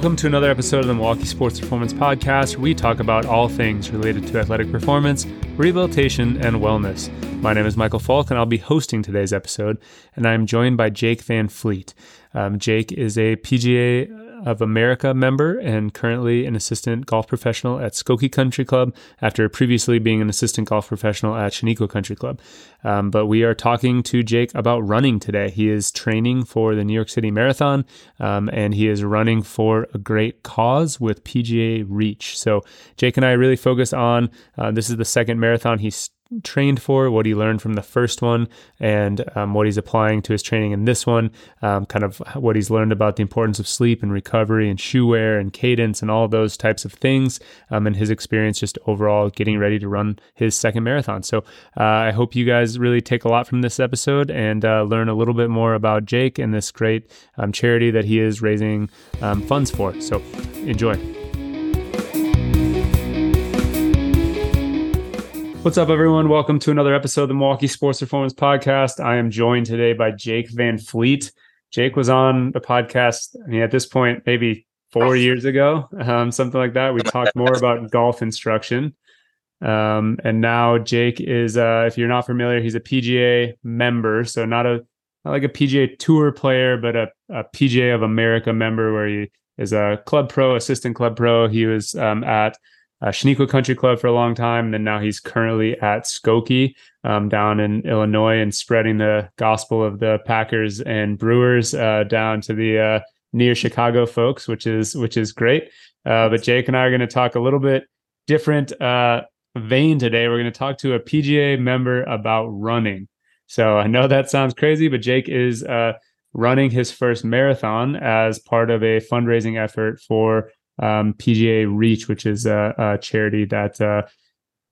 Welcome to another episode of the Milwaukee Sports Performance Podcast, where we talk about all things related to athletic performance, rehabilitation, and wellness. My name is Michael Falk, and I'll be hosting today's episode, and I'm joined by Jake Van Fleet. Um, Jake is a PGA of America member and currently an assistant golf professional at Skokie Country Club after previously being an assistant golf professional at Chenequa Country Club. Um, but we are talking to Jake about running today. He is training for the New York City Marathon um, and he is running for a great cause with PGA Reach. So Jake and I really focus on uh, this is the second marathon he's trained for, what he learned from the first one, and um, what he's applying to his training in this one. Um, kind of what he's learned about the importance of sleep and recovery and shoe wear and cadence and all those types of things, um, and his experience just overall getting ready to run his second marathon. So uh, I hope you guys really take a lot from this episode and uh, learn a little bit more about Jake and this great um, charity that he is raising um, funds for. So enjoy. What's up, everyone? Welcome to another episode of the Milwaukee Sports Performance Podcast. I am joined today by Jake Van Fleet. Jake was on the podcast, I mean, at this point, maybe four years ago, um, something like that. We talked more about golf instruction. Um, and now Jake is, uh, if you're not familiar, he's a PGA member. So not a not like a PGA Tour player, but a, a PGA of America member where he is a club pro, assistant club pro. He was um, at uh, Chenequa Country Club for a long time. And then now he's currently at Skokie um, down in Illinois and spreading the gospel of the Packers and Brewers uh, down to the uh, near Chicago folks, which is which is great. Uh, but Jake and I are going to talk a little bit different uh, vein today. We're going to talk to a PGA member about running. So I know that sounds crazy, but Jake is uh, running his first marathon as part of a fundraising effort for um, PGA Reach, which is a, a charity that uh,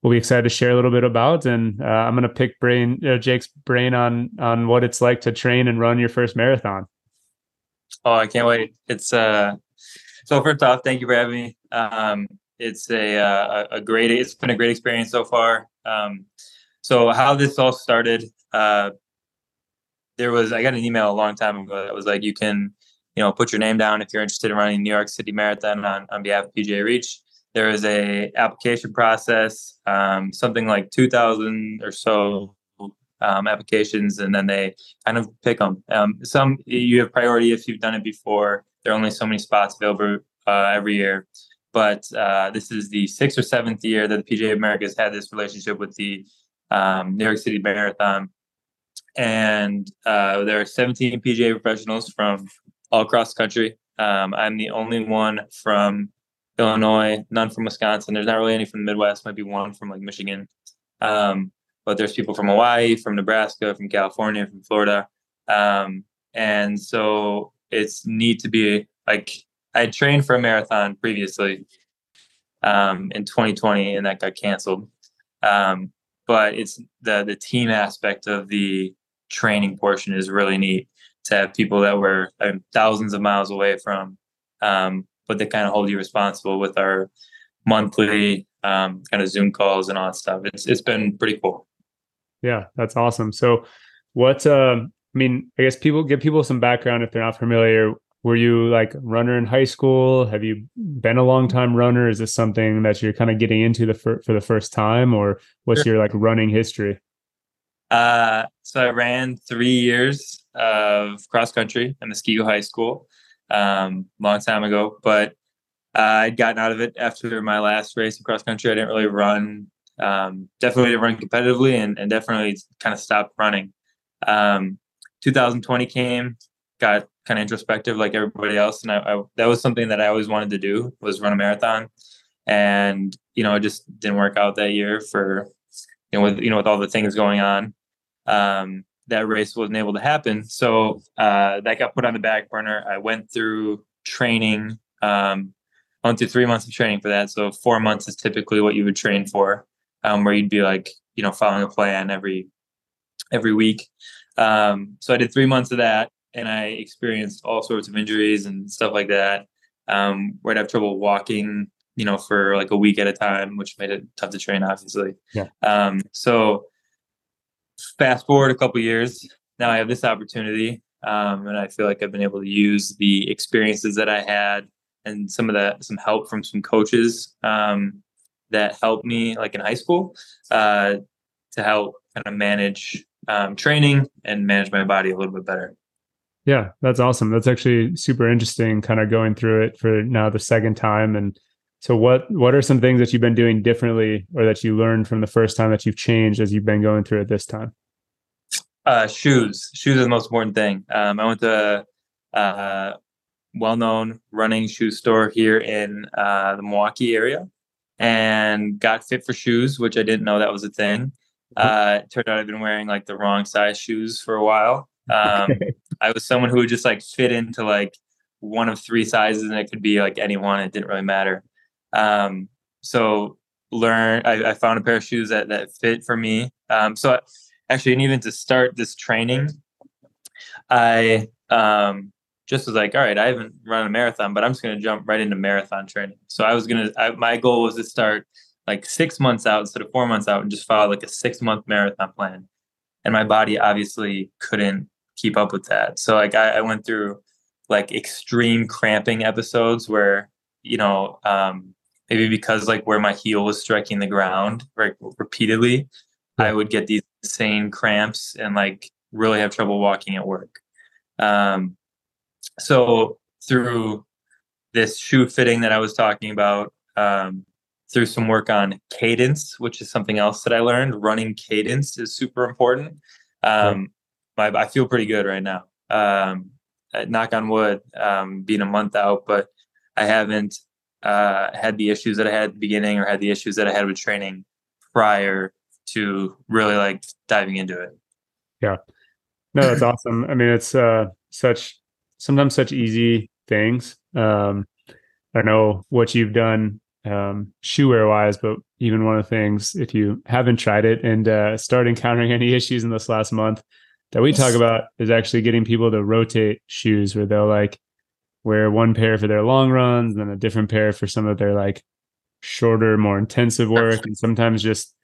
we'll be excited to share a little bit about. And uh, I'm going to pick brain uh, Jake's brain on on what it's like to train and run your first marathon. Oh, I can't wait! It's uh, so first off, thank you for having me. Um, it's a, uh, a great it's been a great experience so far. Um, so how this all started, uh, there was I got an email a long time ago that was like you can you know, put your name down if you're interested in running New York City Marathon on, on behalf of PGA Reach. There is a application process, um, something like 2,000 or so um, applications, and then they kind of pick them. Um, some you have priority if you've done it before. There are only so many spots available uh, every year, but uh, this is the sixth or seventh year that the PGA America has had this relationship with the um, New York City Marathon, and uh, there are 17 PGA professionals from all across the country. Um, I'm the only one from Illinois, none from Wisconsin. There's not really any from the Midwest. Might be one from like Michigan, um, but there's people from Hawaii, from Nebraska, from California, from Florida, um, and so it's neat to be like I trained for a marathon previously um, in 2020, and that got canceled. Um, but it's the the team aspect of the training portion is really neat to have people that were um, thousands of miles away from, um, but they kind of hold you responsible with our monthly um, kind of Zoom calls and all that stuff. It's it's been pretty cool. Yeah, that's awesome. So, what? Uh, I mean, I guess people give people some background if they're not familiar. Were you like runner in high school? Have you been a long time runner? Is this something that you're kind of getting into the for, for the first time, or what's sure. your like running history? Uh, so I ran three years of cross country in Muskego High School um, long time ago, but uh, I'd gotten out of it after my last race in cross country. I didn't really run, um, definitely didn't run competitively, and, and definitely kind of stopped running. Um, 2020 came, got kind of introspective like everybody else, and I, I, that was something that I always wanted to do was run a marathon, and you know it just didn't work out that year for you know with you know with all the things going on. Um, that race wasn't able to happen. So uh, that got put on the back burner. I went through training, um, went through three months of training for that. So four months is typically what you would train for, um, where you'd be like, you know, following a plan every every week. Um, so I did three months of that, and I experienced all sorts of injuries and stuff like that. Um, where I'd have trouble walking, you know, for like a week at a time, which made it tough to train, obviously. Yeah. Um, so fast forward a couple years, now I have this opportunity, um, and I feel like I've been able to use the experiences that I had and some of that some help from some coaches um, that helped me like in high school uh, to help kind of manage um, training and manage my body a little bit better. Yeah, that's awesome. That's actually super interesting. Kind of going through it for now the second time, and so what what are some things that you've been doing differently, or that you learned from the first time that you've changed as you've been going through it this time? Uh, shoes. Shoes are the most important thing. Um, I went to uh, well-known running shoe store here in uh, the Milwaukee area and got fit for shoes, which I didn't know that was a thing. Mm-hmm. Uh, it turned out I've been wearing like the wrong size shoes for a while. Um, I was someone who would just like fit into like one of three sizes, and it could be like any one. It didn't really matter. Um, so learn. I, I, found a pair of shoes that that fit for me. Um, so actually, and even to start this training, I um, just was like, all right, I haven't run a marathon, but I'm just going to jump right into marathon training. So I was going to, my goal was to start like six months out instead of four months out and just follow like a six month marathon plan. And my body obviously couldn't keep up with that. So like I, I went through like extreme cramping episodes where, you know, um, maybe because like where my heel was striking the ground right repeatedly, I would get these insane cramps and like really have trouble walking at work. Um, so through this shoe fitting that I was talking about, um, through some work on cadence, which is something else that I learned. Running cadence is super important. Um, my, I feel pretty good right now. Um, knock on wood, um, being a month out, but I haven't uh, had the issues that I had at the beginning or had the issues that I had with training prior to really like diving into it. Yeah. No, that's awesome. I mean, it's uh, such sometimes such easy things. Um, I know what you've done um, shoe wear wise, but even one of the things, if you haven't tried it and uh, start encountering any issues in this last month that we talk about is actually getting people to rotate shoes where they'll like wear one pair for their long runs, and then a different pair for some of their like shorter, more intensive work. And sometimes just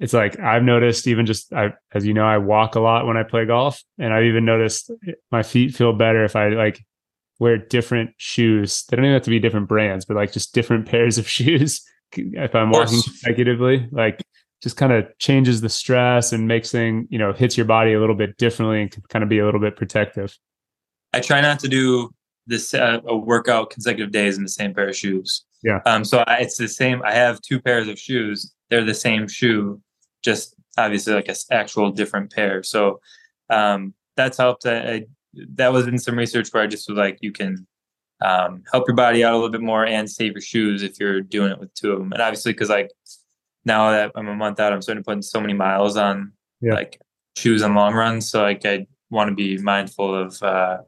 it's like I've noticed even just I as you know I walk a lot when I play golf and I've even noticed my feet feel better if I like wear different shoes. They don't even have to be different brands, but like just different pairs of shoes if I'm walking consecutively, like just kind of changes the stress and makes thing, you know, hits your body a little bit differently and can kind of be a little bit protective. I try not to do this uh, a workout consecutive days in the same pair of shoes. Yeah. Um. So I, it's the same. I have two pairs of shoes. They're the same shoe, just obviously like an actual different pair. So um, that's helped. I, I, that was in some research where I just was like, you can um, help your body out a little bit more and save your shoes if you're doing it with two of them. And obviously, because like now that I'm a month out, I'm starting to put so many miles on yeah. like shoes on long runs. So like I want to be mindful of uh,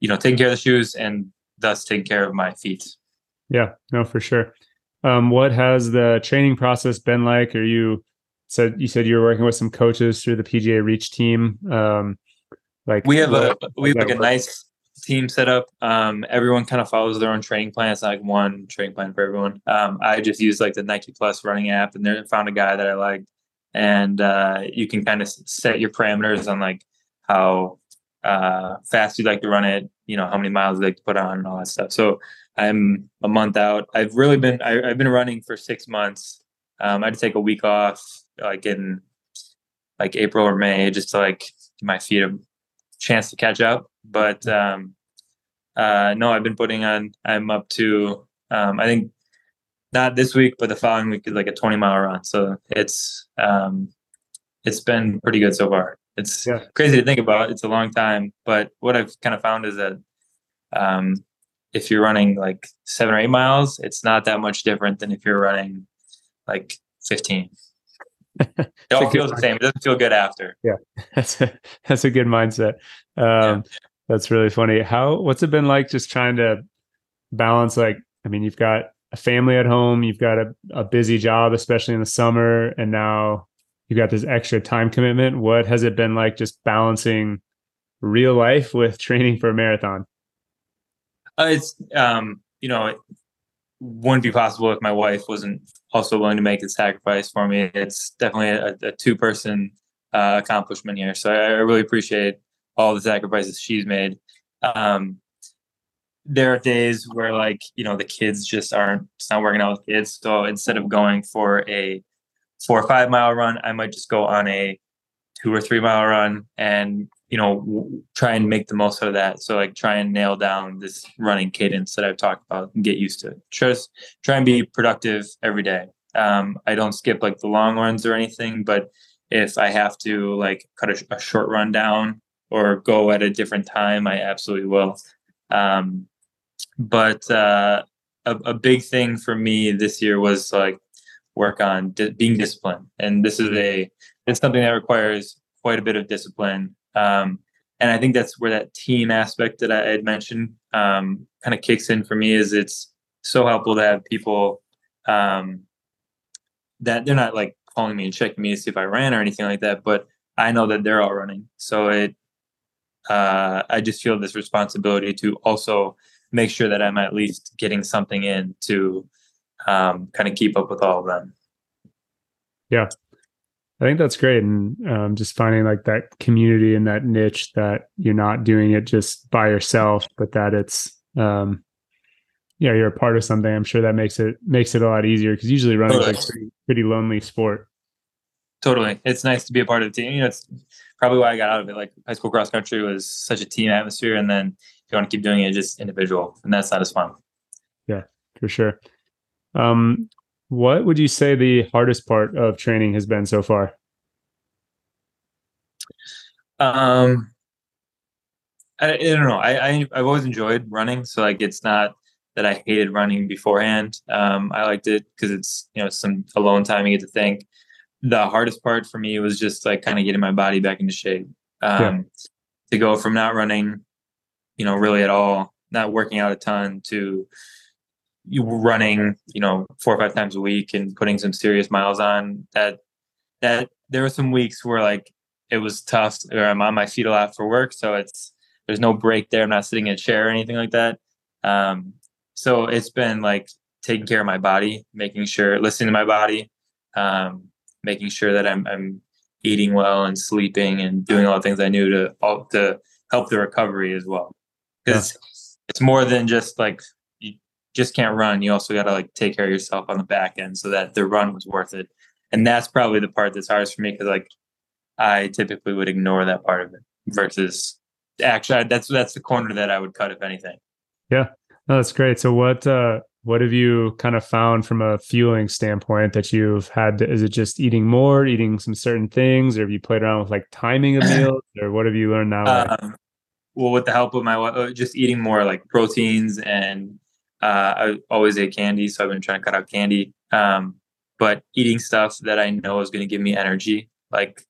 you know taking care of the shoes and thus taking care of my feet. Yeah, no, for sure. Um, what has the training process been like? Are you said you said you were working with some coaches through the PGA Reach team. Um, like we have a we have like a nice team set up. Um, everyone kind of follows their own training plan. It's not like one training plan for everyone. Um, I just use like the Nike Plus running app, and there found a guy that I liked, and uh, you can kind of set your parameters on like how uh, fast you'd like to run it. You know how many miles you'd like to put on and all that stuff. So I'm a month out. I've really been I, have been running for six months. Um, I had to take a week off like in like April or May just to like give my feet a chance to catch up. But um, uh, no, I've been putting on. I'm up to um, I think not this week, but the following week is like a 20 mile run. So it's um, it's been pretty good so far. It's yeah. crazy to think about. It's a long time, but what I've kind of found is that um, if you're running like seven or eight miles, it's not that much different than if you're running like 15 it all feels the same. It doesn't feel good after. Yeah, that's a, that's a good mindset. Um, yeah. That's really funny. How what's it been like just trying to balance? Like, I mean, you've got a family at home, you've got a, a busy job, especially in the summer, and now you've got this extra time commitment. What has it been like just balancing real life with training for a marathon? Uh, it's um, you know, it wouldn't be possible if my wife wasn't also willing to make the sacrifice for me. It's definitely a, a two person uh, accomplishment here. So I, I, really appreciate all the sacrifices she's made. Um, there are days where like you know the kids just aren't it's not working out with kids so instead of going for a four or five mile run i might just go on a two or three mile run and you know w- try and make the most out of that. So like try and nail down this running cadence that i've talked about and get used to just try and be productive every day. Um, i don't skip like the long runs or anything but if i have to like cut a, a short run down or go at a different time i absolutely will. Um, but uh, a, a big thing for me this year was like work on di- being disciplined, and this is a it's something that requires quite a bit of discipline. Um, and I think that's where that team aspect that I had mentioned um, kind of kicks in for me. Is it's so helpful to have people um, that they're not like calling me and checking me to see if I ran or anything like that, but I know that they're all running. So it, uh, I just feel this responsibility to also make sure that I'm at least getting something in to um, kind of keep up with all of them. Yeah. I think that's great. And um, just finding like that community and that niche that you're not doing it just by yourself, but that it's, um, yeah, you're a part of something. I'm sure that makes it makes it a lot easier because usually running totally. is like pretty, pretty lonely sport. Totally, it's nice to be a part of the team. You know, it's probably why I got out of it. Like high school cross country was such a team atmosphere, and then if you want to keep doing it just individual, and that's not as fun. Yeah, for sure. Um, what would you say the hardest part of training has been so far? Um, I, I don't know. I, I have always enjoyed running, so like it's not that I hated running beforehand. Um, I liked it because it's you know some alone time you get to think. The hardest part for me was just like kind of getting my body back into shape. Um, yeah. To go from not running you know, really at all, not working out a ton to you were running, you know, four or five times a week and putting some serious miles on that, that there were some weeks where like it was tough or I'm on my feet a lot for work. So it's, there's no break there. I'm not sitting in a chair or anything like that. Um, so it's been like taking care of my body, making sure, listening to my body, um, making sure that I'm, I'm eating well and sleeping and doing all the things I knew to, to help the recovery as well because yeah. it's more than just like just can't run. You also got to like take care of yourself on the back end so that the run was worth it. And that's probably the part that's hardest for me because like I typically would ignore that part of it versus actually that's that's the corner that I would cut if anything. Yeah, no, that's great. So what uh what have you kind of found from a fueling standpoint that you've had? To, is it just eating more, eating some certain things, or have you played around with like timing of meals, or what have you learned now? Um, well, with the help of my uh, just eating more like proteins and uh, I always ate candy, so I've been trying to cut out candy. Um, but eating stuff that I know is going to give me energy, like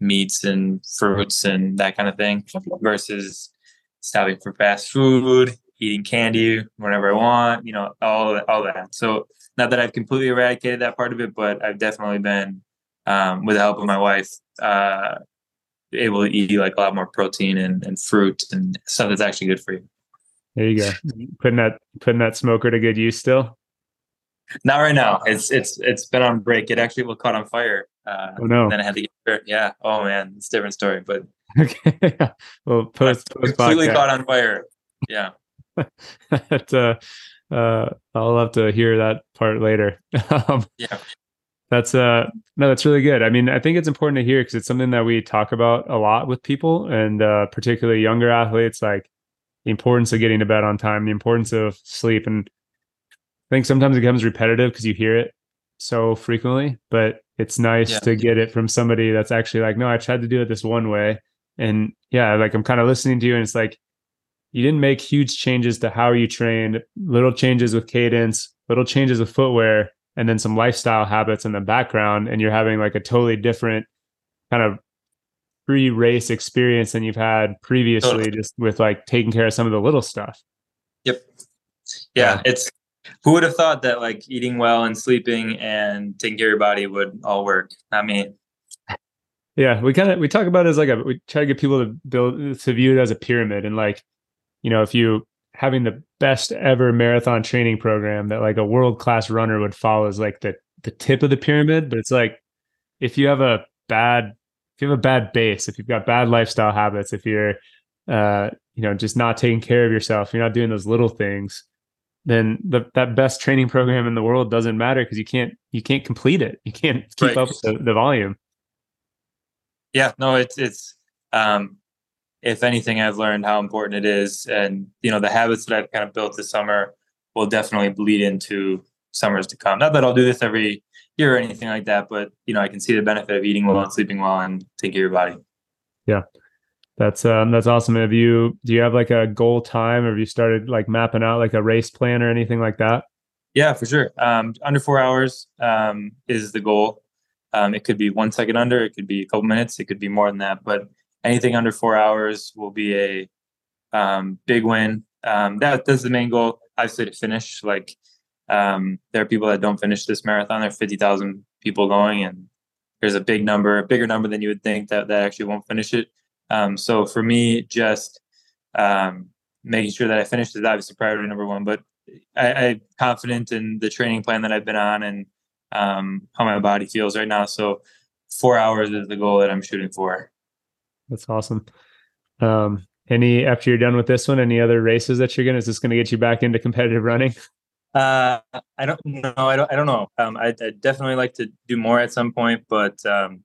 meats and fruits and that kind of thing, versus stopping for fast food, eating candy whenever I want, you know, all all that. So not that I've completely eradicated that part of it, but I've definitely been, um, with the help of my wife, uh, able to eat like a lot more protein and, and fruit and stuff that's actually good for you. There you go. Putting that putting that smoker to good use still? Not right now. It's it's it's been on break. It actually was caught on fire. Uh, oh no! Then I had to get yeah. Oh man, it's a different story. But okay, well, post, post completely podcast. caught on fire. Yeah. that, uh, uh, I'll have to hear that part later. um, yeah. That's uh no, that's really good. I mean, I think it's important to hear because it's something that we talk about a lot with people, and uh, particularly younger athletes, like the importance of getting to bed on time, the importance of sleep, and I think sometimes it becomes repetitive because you hear it so frequently. But it's nice yeah. to get it from somebody that's actually like, no, I tried to do it this one way, and yeah, like I'm kind of listening to you, and it's like you didn't make huge changes to how you trained, little changes with cadence, little changes with footwear and then some lifestyle habits in the background and you're having like a totally different kind of pre-race experience than you've had previously totally. just with like taking care of some of the little stuff. Yep. Yeah, yeah, it's who would have thought that like eating well and sleeping and taking care of your body would all work? Not me. Yeah we kind of we talk about it as like a we try to get people to build to view it as a pyramid and like you know if you having the best ever marathon training program that like a world class runner would follow is like the the tip of the pyramid but it's like if you have a bad if you have a bad base if you've got bad lifestyle habits if you're uh, you know, just not taking care of yourself, you're not doing those little things, then the, that best training program in the world doesn't matter because you can't you can't complete it. You can't keep right. up with the, the volume. Yeah, no, it's it's um if anything I've learned how important it is and you know the habits that I've kind of built this summer will definitely bleed into summers to come. Not that I'll do this every year or anything like that, but you know, I can see the benefit of eating well and sleeping well and taking care of your body. Yeah. That's um that's awesome. Have you do you have like a goal time or have you started like mapping out like a race plan or anything like that? Yeah, for sure. Um under four hours um is the goal. Um it could be one second under, it could be a couple minutes, it could be more than that, but anything under four hours will be a um big win. Um that that's the main goal, obviously to finish. Like um there are people that don't finish this marathon. There are fifty thousand people going and there's a big number, a bigger number than you would think that that actually won't finish it. Um, so for me, just um, making sure that I finish is obviously priority number one. But I, I'm confident in the training plan that I've been on and um, how my body feels right now. So four hours is the goal that I'm shooting for. That's awesome. Um, any after you're done with this one, any other races that you're gonna? Is this gonna get you back into competitive running? Uh, I don't know. I don't. I don't know. Um, I, would definitely like to do more at some point, but um,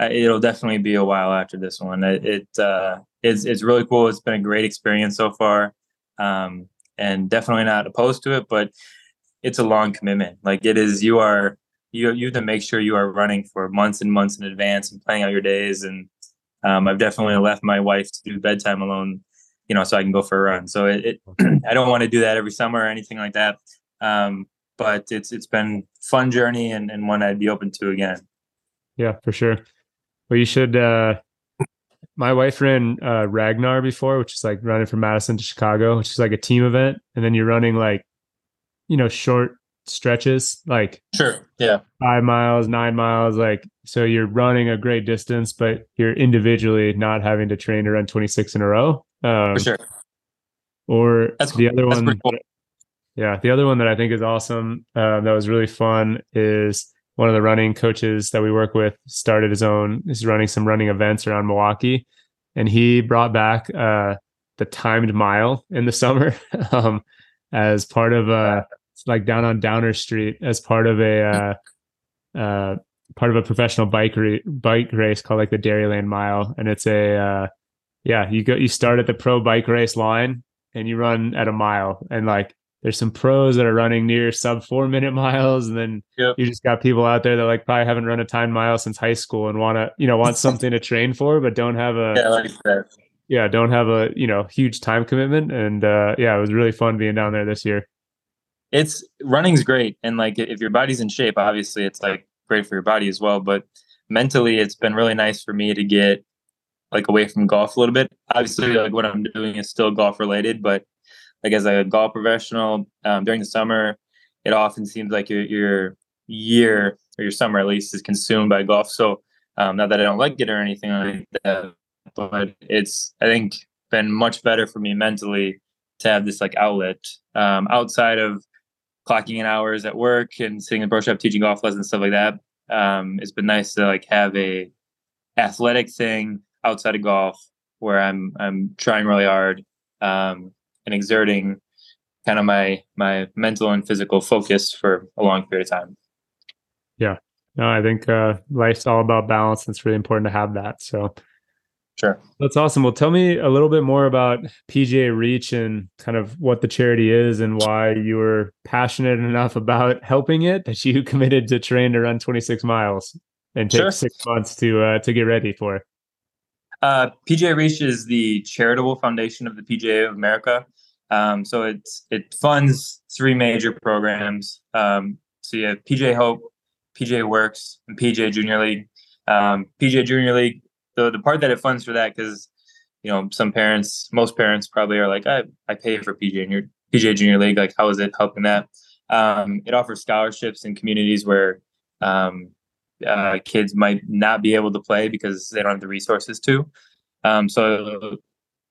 it'll definitely be a while after this one. It, it uh, is it's really cool. It's been a great experience so far, um, and definitely not opposed to it. But it's a long commitment. Like it is, you are you you have to make sure you are running for months and months in advance and planning out your days. And um, I've definitely left my wife to do bedtime alone, you know, so I can go for a run. So it, it I don't want to do that every summer or anything like that. Um, but it's it's been fun journey and, and one I'd be open to again. Yeah, for sure. Well, you should. Uh, my wife ran uh, Ragnar before, which is like running from Madison to Chicago, which is like a team event, and then you're running like, you know, short stretches, like sure, yeah, five miles, nine miles, like so you're running a great distance, but you're individually not having to train to run 26 in a row. Um, For sure. Or That's the other one. Cool. Yeah, the other one that I think is awesome, uh, that was really fun, is one of the running coaches that we work with started his own He's running some running events around milwaukee and he brought back uh, the timed mile in the summer um, as part of a like down on downer street as part of a uh, uh, part of a professional bike re- bike race called like the dairyland mile and it's a uh, yeah you go you start at the pro bike race line and you run at a mile and like there's some pros that are running near sub four minute miles, and then yep. you just got people out there that like probably haven't run a time mile since high school and want to you know want something to train for, but don't have a yeah, like that. yeah don't have a you know huge time commitment. And uh, yeah, it was really fun being down there this year. It's running's great, and like if your body's in shape, obviously it's like great for your body as well. But mentally, it's been really nice for me to get like away from golf a little bit. Obviously, like what I'm doing is still golf related, but like as a golf professional um, during the summer, it often seems like your your year or your summer at least is consumed by golf. So um, not that I don't like it or anything like that, but it's I think been much better for me mentally to have this like outlet um, outside of clocking in hours at work and sitting in the pro shop teaching golf lessons stuff like that. Um, it's been nice to like have a athletic thing outside of golf where I'm I'm trying really hard um, and exerting kind of my my mental and physical focus for a long period of time. Yeah. No, I think uh, life's all about balance. And it's really important to have that. So Sure. That's awesome. Well, tell me a little bit more about PGA Reach and kind of what the charity is and why you were passionate enough about helping it that you committed to train to run 26 miles and take sure. six months to uh, to get ready for. Uh, PGA Reach is the charitable foundation of the PGA of America. Um, so it it funds three major programs. Um, so you have PGA Hope, PGA Works, and PGA Junior League. Um, PGA Junior League, the the part that it funds for that because you know some parents, most parents probably are like, I I pay for PGA Junior PGA Junior League. Like, how is it helping that? Um, it offers scholarships in communities where um, uh, kids might not be able to play because they don't have the resources to. Um, so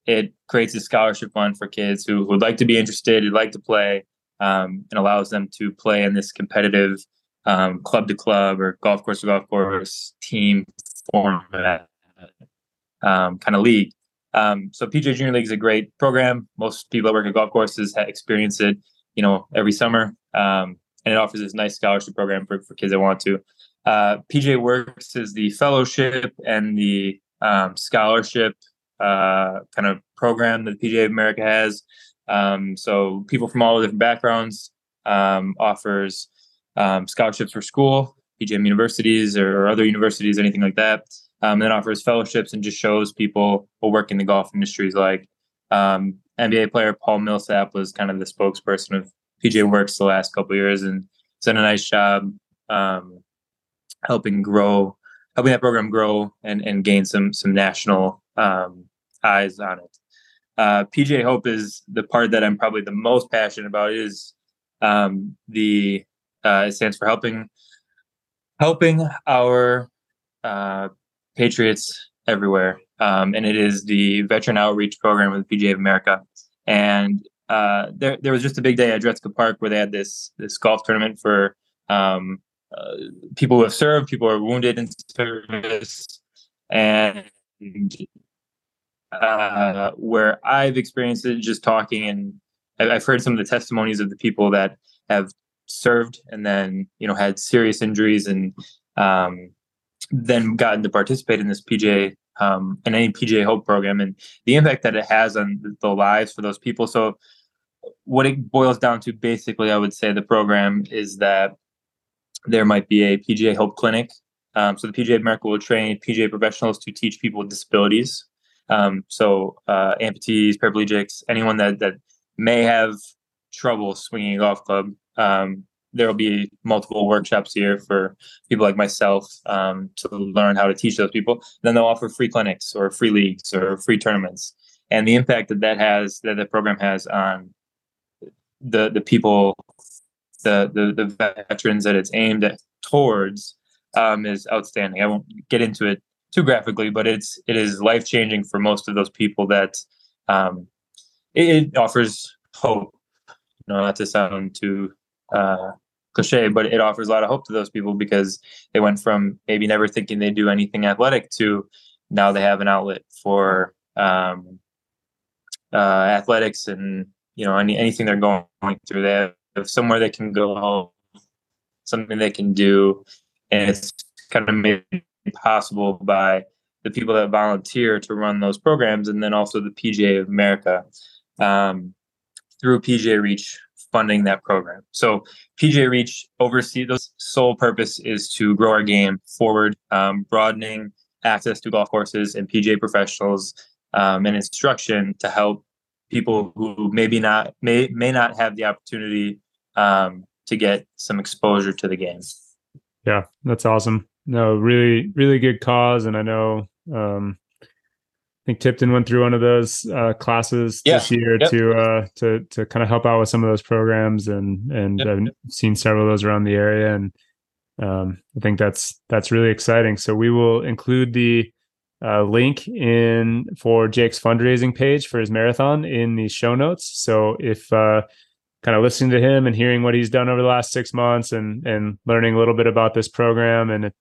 it creates a scholarship fund for kids who would like to be interested, who'd like to play, um, and allows them to play in this competitive um, club to club or golf course to golf course team format um, kind of league. Um, so PGA Junior League is a great program. Most people that work at golf courses experience it, you know, every summer, um, and it offers this nice scholarship program for, for kids that want to. Uh, PGA Works is the fellowship and the um, scholarship uh, kind of program that of America has. Um, so people from all different backgrounds um, offers um, scholarships for school, PGM universities or, other universities, anything like that. Um, then offers fellowships and just shows people what work in the golf industry is like. Um, NBA player Paul Millsap was kind of the spokesperson of PGA Works the last couple years and done a nice job um, helping grow, helping that program grow and, and gain some some national um, eyes on it. Uh, PGA Hope is the part that I'm probably the most passionate about. Is um, the uh, it stands for helping helping our uh, patriots everywhere, um, and it is the veteran outreach program with PGA of America. And uh, there, there was just a big day at Dretzka Park where they had this this golf tournament for um, uh, people who have served, people who are wounded in service, and uh, where I've experienced it just talking and I've heard some of the testimonies of the people that have served and then you know had serious injuries and um, then gotten to participate in this PGA um, any PGA Hope program and the impact that it has on the lives for those people. So what it boils down to basically, I would say the program is that there might be a PGA Hope clinic. Um, so the PGA America will train PGA professionals to teach people with disabilities. Um, so uh, amputees, paraplegics, anyone that that may have trouble swinging a golf club. Um, there will be multiple workshops here for people like myself um, to learn how to teach those people. Then they'll offer free clinics or free leagues or free tournaments, and the impact that that has that the program has on the the people, the the, the veterans that it's aimed at towards um, is outstanding. I won't get into it too graphically, but it's it is life changing for most of those people that um, it, it, offers hope. You know, not to sound too uh, cliche, but it offers a lot of hope to those people because they went from maybe never thinking they'd do anything athletic to now they have an outlet for um, uh, athletics and you know any anything they're going through. They have somewhere they can go, home, something they can do, and it's kind of made possible by the people that volunteer to run those programs, and then also the PGA of America um, through PGA Reach funding that program. So PGA Reach oversee the sole purpose is to grow our game forward, um, broadening access to golf courses and PGA professionals um, and instruction to help people who maybe not may may not have the opportunity um, to get some exposure to the game. Yeah, that's awesome. No, really, really good cause, and I know um, I think Tipton went through one of those uh, classes yeah. this year yep. to uh, to to kind of help out with some of those programs, and and yep. I've seen several of those around the area, and um, I think that's that's really exciting. So we will include the uh, link in for Jake's fundraising page for his marathon in the show notes. So if uh, kind of listening to him and hearing what he's done over the last six months and and learning a little bit about this program. And it,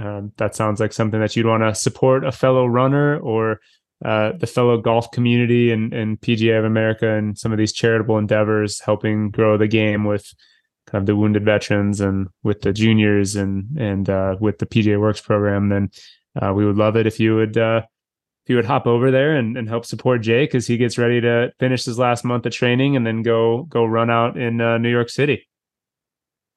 uh, that sounds like something that you'd want to support a fellow runner or uh, the fellow golf community and, and PGA of America and some of these charitable endeavors helping grow the game with kind of the wounded veterans and with the juniors and and uh, with the PGA Works program, then uh, we would love it if you would uh, if you would hop over there and, and help support Jake as he gets ready to finish his last month of training and then go go run out in uh, New York City.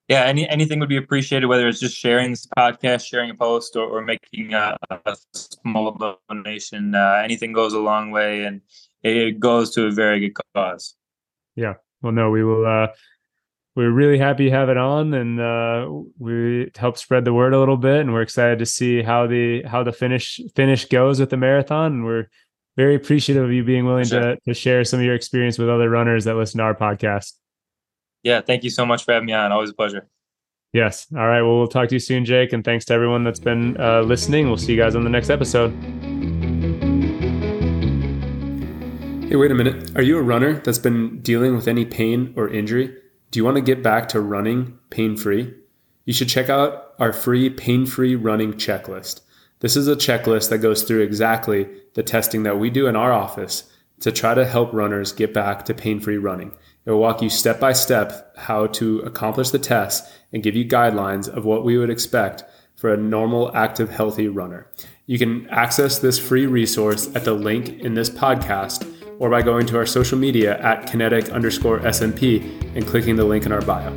Yeah, any anything would be appreciated, whether it's just sharing this podcast, sharing a post, or, or making a, a small donation. Uh, anything goes a long way, and it goes to a very good cause. Yeah. Well, no, we will. Uh, we're really happy to have it on and uh, we help spread the word a little bit and we're excited to see how the how the finish finish goes with the marathon and we're very appreciative of you being willing sure. to, to share some of your experience with other runners that listen to our podcast. Yeah thank you so much for having me on. Always a pleasure. Yes. All right. Well we'll talk to you soon jake and thanks to everyone that's been uh, listening. We'll see you guys on the next episode. Hey wait a minute. Are you a runner that's been dealing with any pain or injury do you want to get back to running pain free? You should check out our free pain free running checklist. This is a checklist that goes through exactly the testing that we do in our office to try to help runners get back to pain free running. It will walk you step by step how to accomplish the test and give you guidelines of what we would expect for a normal, active, healthy runner. You can access this free resource at the link in this podcast or by going to our social media at kinetic underscore SMP and clicking the link in our bio.